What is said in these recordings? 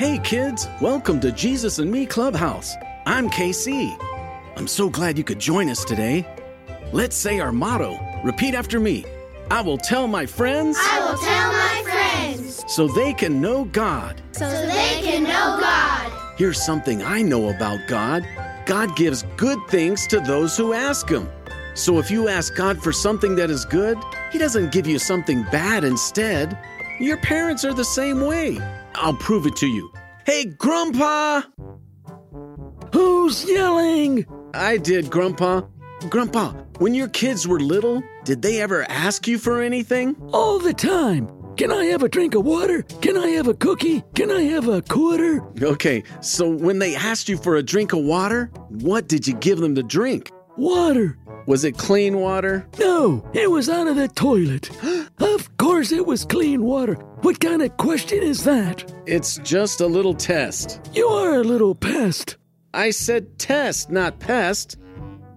Hey kids, welcome to Jesus and Me Clubhouse. I'm KC. I'm so glad you could join us today. Let's say our motto. Repeat after me. I will tell my friends I will tell my friends so they can know God. so they can know God. Here's something I know about God God gives good things to those who ask Him. So if you ask God for something that is good, He doesn't give you something bad instead. Your parents are the same way. I'll prove it to you. Hey, Grandpa! Who's yelling? I did, Grandpa. Grandpa, when your kids were little, did they ever ask you for anything? All the time. Can I have a drink of water? Can I have a cookie? Can I have a quarter? Okay, so when they asked you for a drink of water, what did you give them to drink? Water. Was it clean water? No, it was out of the toilet. of course it was clean water. What kind of question is that? It's just a little test. You are a little pest. I said test, not pest.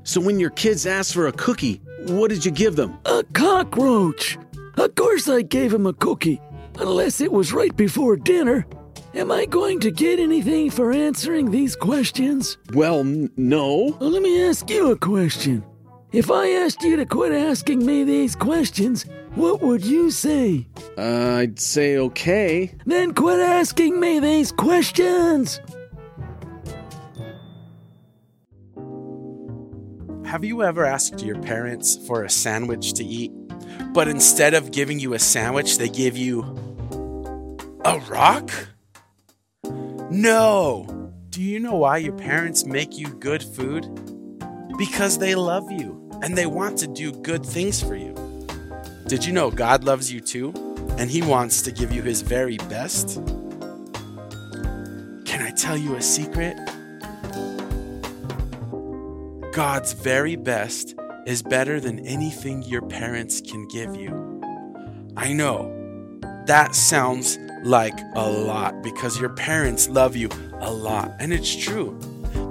So when your kids asked for a cookie, what did you give them? A cockroach. Of course I gave him a cookie. Unless it was right before dinner. Am I going to get anything for answering these questions? Well, n- no. Well, let me ask you a question. If I asked you to quit asking me these questions, what would you say? Uh, I'd say okay. Then quit asking me these questions! Have you ever asked your parents for a sandwich to eat, but instead of giving you a sandwich, they give you a rock? No! Do you know why your parents make you good food? Because they love you and they want to do good things for you. Did you know God loves you too? And He wants to give you His very best? Can I tell you a secret? God's very best is better than anything your parents can give you. I know that sounds like a lot because your parents love you a lot, and it's true.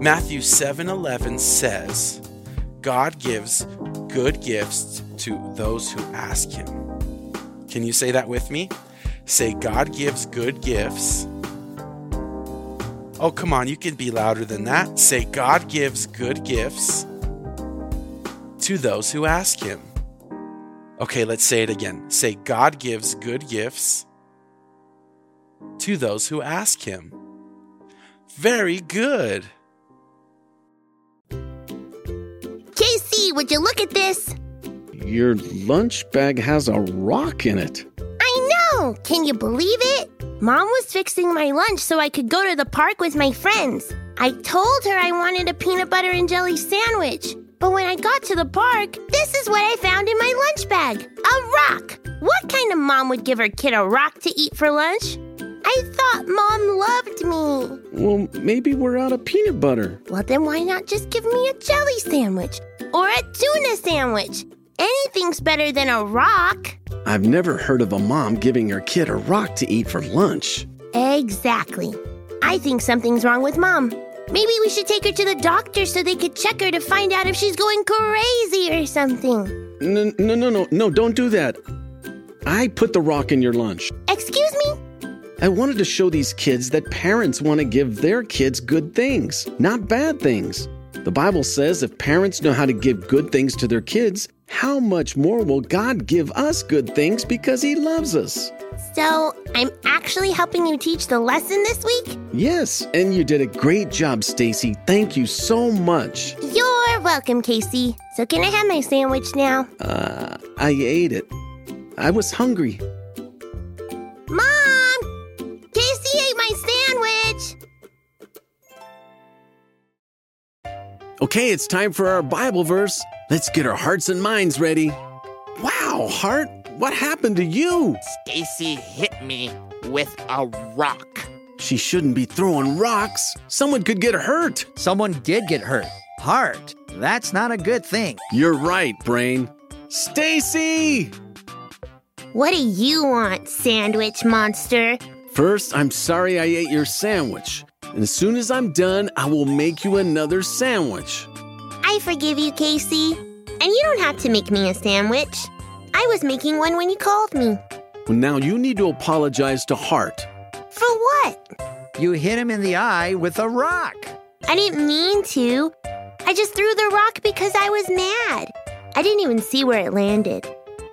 Matthew 7:11 says, God gives good gifts to those who ask him. Can you say that with me? Say God gives good gifts. Oh, come on, you can be louder than that. Say God gives good gifts to those who ask him. Okay, let's say it again. Say God gives good gifts to those who ask him. Very good. Would you look at this? Your lunch bag has a rock in it. I know! Can you believe it? Mom was fixing my lunch so I could go to the park with my friends. I told her I wanted a peanut butter and jelly sandwich. But when I got to the park, this is what I found in my lunch bag a rock! What kind of mom would give her kid a rock to eat for lunch? I thought mom loved me. Well, maybe we're out of peanut butter. Well, then why not just give me a jelly sandwich? Or a tuna sandwich? Anything's better than a rock. I've never heard of a mom giving her kid a rock to eat for lunch. Exactly. I think something's wrong with mom. Maybe we should take her to the doctor so they could check her to find out if she's going crazy or something. No, no, no, no, no, don't do that. I put the rock in your lunch. Excuse me? I wanted to show these kids that parents want to give their kids good things, not bad things. The Bible says if parents know how to give good things to their kids, how much more will God give us good things because He loves us? So, I'm actually helping you teach the lesson this week? Yes, and you did a great job, Stacy. Thank you so much. You're welcome, Casey. So, can I have my sandwich now? Uh, I ate it. I was hungry. Okay, it's time for our Bible verse. Let's get our hearts and minds ready. Wow, Heart, what happened to you? Stacy hit me with a rock. She shouldn't be throwing rocks. Someone could get hurt. Someone did get hurt. Heart. That's not a good thing. You're right, Brain. Stacy! What do you want, sandwich monster? First, I'm sorry I ate your sandwich. And as soon as I'm done, I will make you another sandwich. I forgive you, Casey. And you don't have to make me a sandwich. I was making one when you called me. Well, now you need to apologize to Heart. For what? You hit him in the eye with a rock. I didn't mean to. I just threw the rock because I was mad. I didn't even see where it landed.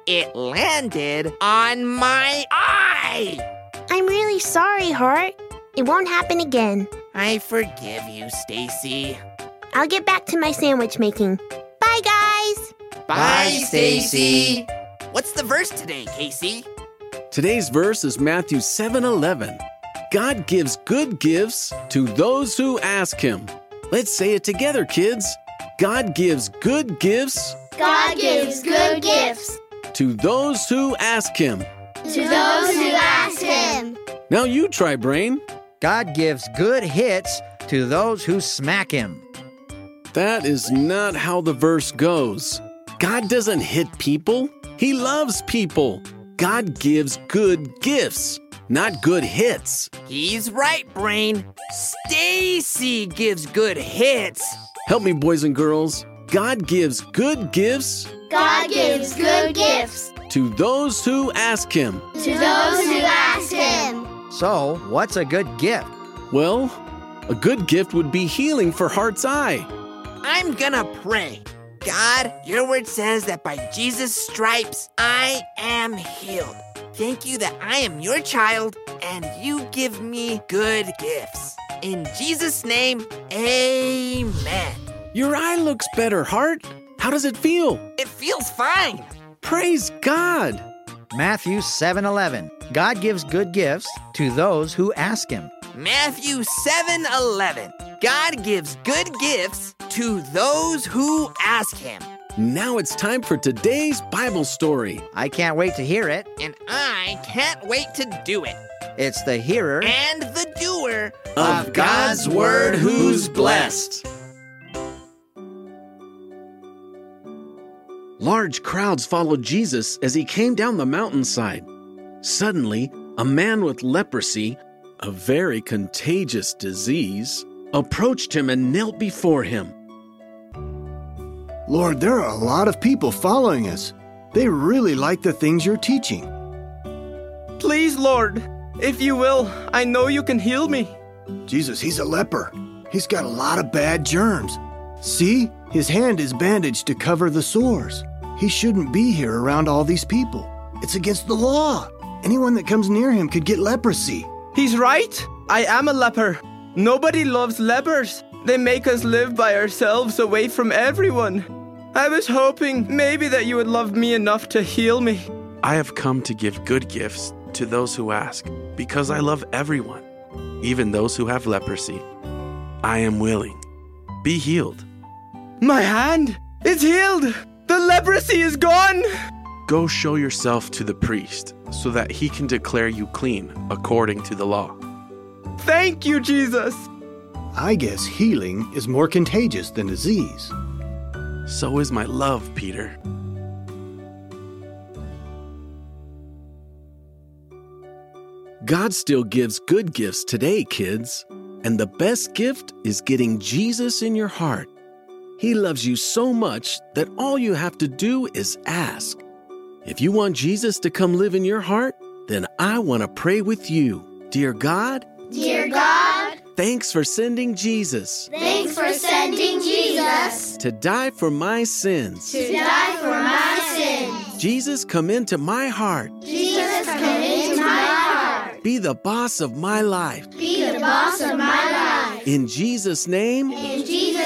It landed on my eye. I'm really sorry, Heart. It won't happen again. I forgive you, Stacy. I'll get back to my sandwich making. Bye, guys. Bye, Stacy. What's the verse today, Casey? Today's verse is Matthew 7:11. God gives good gifts to those who ask him. Let's say it together, kids. God gives good gifts God gives good gifts to those who ask him. to those who ask Him. Now you try, brain. God gives good hits to those who smack him. That is not how the verse goes. God doesn't hit people, He loves people. God gives good gifts, not good hits. He's right, Brain. Stacy gives good hits. Help me, boys and girls. God gives good gifts God gives good gifts to those who ask Him. to those who ask Him. So, what's a good gift? Well, a good gift would be healing for Heart's Eye. I'm gonna pray. God, your word says that by Jesus' stripes I am healed. Thank you that I am your child and you give me good gifts. In Jesus' name, amen. Your eye looks better, Heart. How does it feel? It feels fine. Praise God. Matthew 7:11. God gives good gifts to those who ask him. Matthew 7 11. God gives good gifts to those who ask him. Now it's time for today's Bible story. I can't wait to hear it. And I can't wait to do it. It's the hearer And the doer Of God's word who's blessed. Large crowds followed Jesus as he came down the mountainside. Suddenly, a man with leprosy, a very contagious disease, approached him and knelt before him. Lord, there are a lot of people following us. They really like the things you're teaching. Please, Lord, if you will, I know you can heal me. Jesus, he's a leper. He's got a lot of bad germs. See, his hand is bandaged to cover the sores. He shouldn't be here around all these people. It's against the law. Anyone that comes near him could get leprosy. He's right. I am a leper. Nobody loves lepers. They make us live by ourselves away from everyone. I was hoping maybe that you would love me enough to heal me. I have come to give good gifts to those who ask, because I love everyone, even those who have leprosy. I am willing. Be healed. My hand is healed. The leprosy is gone. Go show yourself to the priest so that he can declare you clean according to the law. Thank you, Jesus. I guess healing is more contagious than disease. So is my love, Peter. God still gives good gifts today, kids. And the best gift is getting Jesus in your heart. He loves you so much that all you have to do is ask. If you want Jesus to come live in your heart, then I want to pray with you. Dear God, Dear God, thanks for sending Jesus thanks for sending Jesus to die for my sins. to die for my sins. Jesus, come into my heart. Jesus, come into my heart. Be the boss of my life. Be the boss of my life. In Jesus' name, In Jesus' name,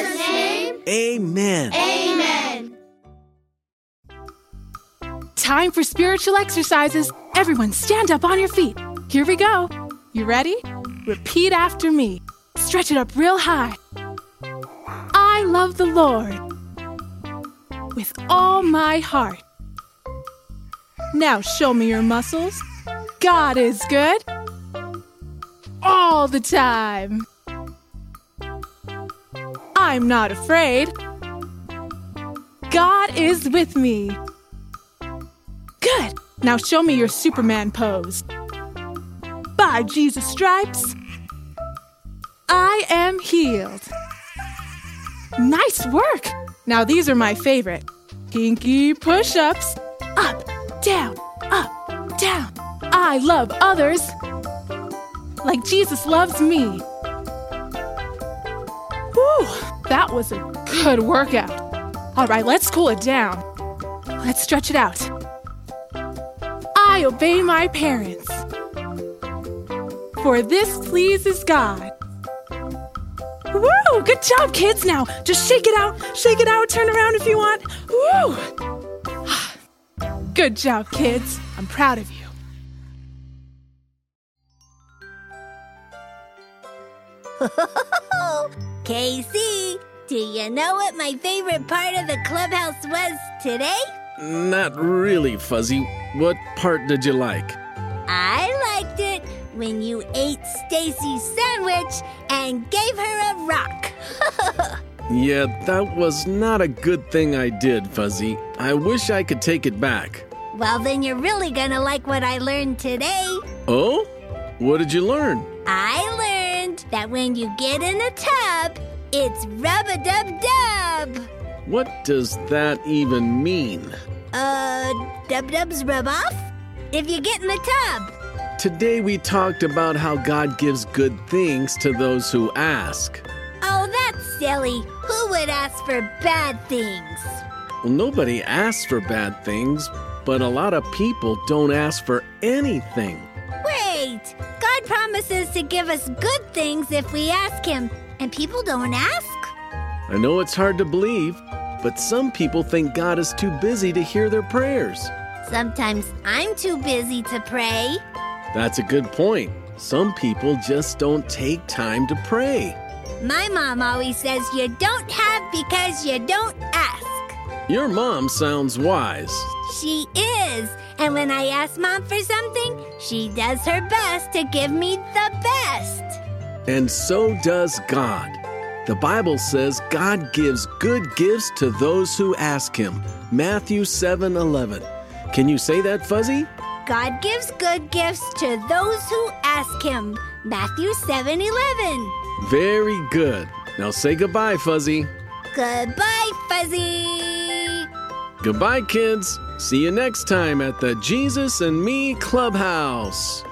amen. amen. Time for spiritual exercises. Everyone stand up on your feet. Here we go. You ready? Repeat after me. Stretch it up real high. I love the Lord with all my heart. Now show me your muscles. God is good all the time. I'm not afraid. God is with me. Good. Now show me your Superman pose. By Jesus' stripes, I am healed. Nice work. Now these are my favorite. Pinky push-ups. Up, down, up, down. I love others. like Jesus loves me. That was a good workout. All right, let's cool it down. Let's stretch it out. I obey my parents. For this pleases God. Woo! Good job, kids. Now, just shake it out, shake it out, turn around if you want. Woo! Good job, kids. I'm proud of you. Casey, do you know what my favorite part of the clubhouse was today? Not really, Fuzzy. What part did you like? I liked it when you ate Stacy's sandwich and gave her a rock. Yeah, that was not a good thing I did, Fuzzy. I wish I could take it back. well, then you're really gonna like what I learned today. Oh? What did you learn? I that when you get in a tub, it's rub a dub dub. What does that even mean? Uh, dub dubs rub off? If you get in the tub. Today we talked about how God gives good things to those who ask. Oh, that's silly. Who would ask for bad things? Well, nobody asks for bad things, but a lot of people don't ask for anything. Wait! Promises to give us good things if we ask Him, and people don't ask? I know it's hard to believe, but some people think God is too busy to hear their prayers. Sometimes I'm too busy to pray. That's a good point. Some people just don't take time to pray. My mom always says you don't have because you don't ask. Your mom sounds wise. She is. And when I ask mom for something, she does her best to give me the best. And so does God. The Bible says God gives good gifts to those who ask him. Matthew 7:11. Can you say that, Fuzzy? God gives good gifts to those who ask him. Matthew 7 11. Very good. Now say goodbye, Fuzzy. Goodbye, Fuzzy. Goodbye, kids. See you next time at the Jesus and Me Clubhouse.